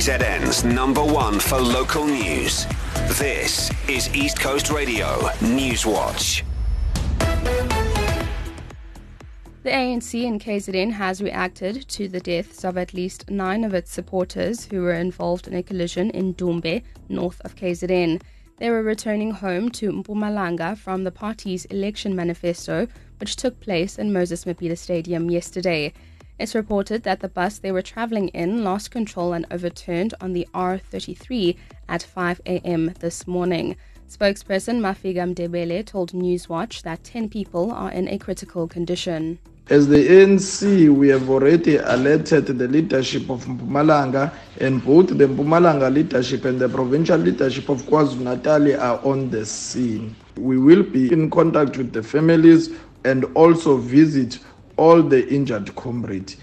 KZN's number one for local news. This is East Coast Radio News Watch. The ANC in KZN has reacted to the deaths of at least nine of its supporters who were involved in a collision in Dumbe, north of KZN. They were returning home to Mpumalanga from the party's election manifesto, which took place in Moses Mabhida Stadium yesterday. It's reported that the bus they were traveling in lost control and overturned on the R33 at 5 a.m. this morning. Spokesperson Mafika Mndebele told Newswatch that 10 people are in a critical condition. As the ANC, we have already alerted the leadership of Mpumalanga, and both the Mpumalanga leadership and the provincial leadership of KwaZulu-Natal are on the scene. We will be in contact with the families and also visit all the injured comrades.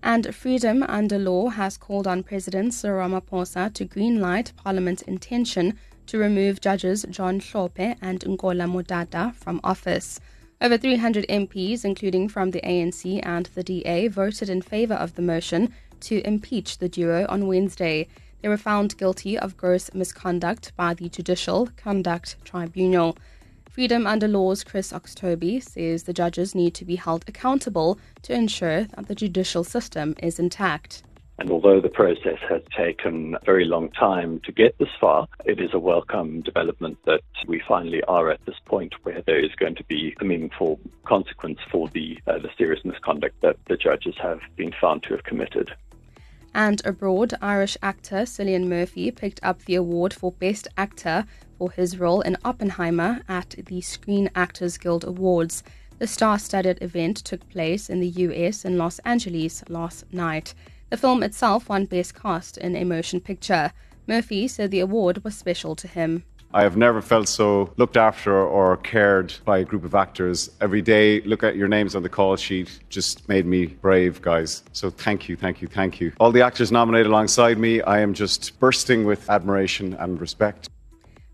And Freedom Under Law has called on President Cyril Ramaphosa to greenlight Parliament's intention to remove judges John Hlophe and Nkola Motata from office. Over 300 MPs, including from the ANC and the DA, voted in favour of the motion to impeach the duo on Wednesday. They were found guilty of gross misconduct by the Judicial Conduct Tribunal. Freedom Under Law's Chris Oxtoby says the judges need to be held accountable to ensure that the judicial system is intact. And although the process has taken a very long time to get this far, it is a welcome development that we finally are at this point where there is going to be a meaningful consequence for the, uh, the serious misconduct that the judges have been found to have committed. And abroad, Irish actor Cillian Murphy picked up the award for Best Actor for his role in Oppenheimer at the Screen Actors Guild Awards. The star studded event took place in the US in Los Angeles last night. The film itself won Best Cast in a Motion Picture. Murphy said the award was special to him. I have never felt so looked after or cared by a group of actors. Every day, look at your names on the call sheet just made me brave, guys. So thank you, thank you, thank you. All the actors nominated alongside me, I am just bursting with admiration and respect.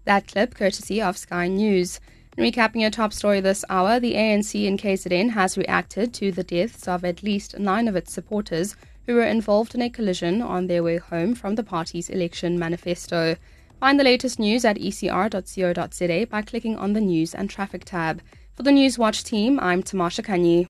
That clip courtesy of Sky News. recapping your top story this hour, the ANC in KZN has reacted to the deaths of at least nine of its supporters who were involved in a collision on their way home from the party's election manifesto. Find the latest news at ecr.co.za by clicking on the News and Traffic tab. For the News Watch team, I'm Tamasha Kanyi.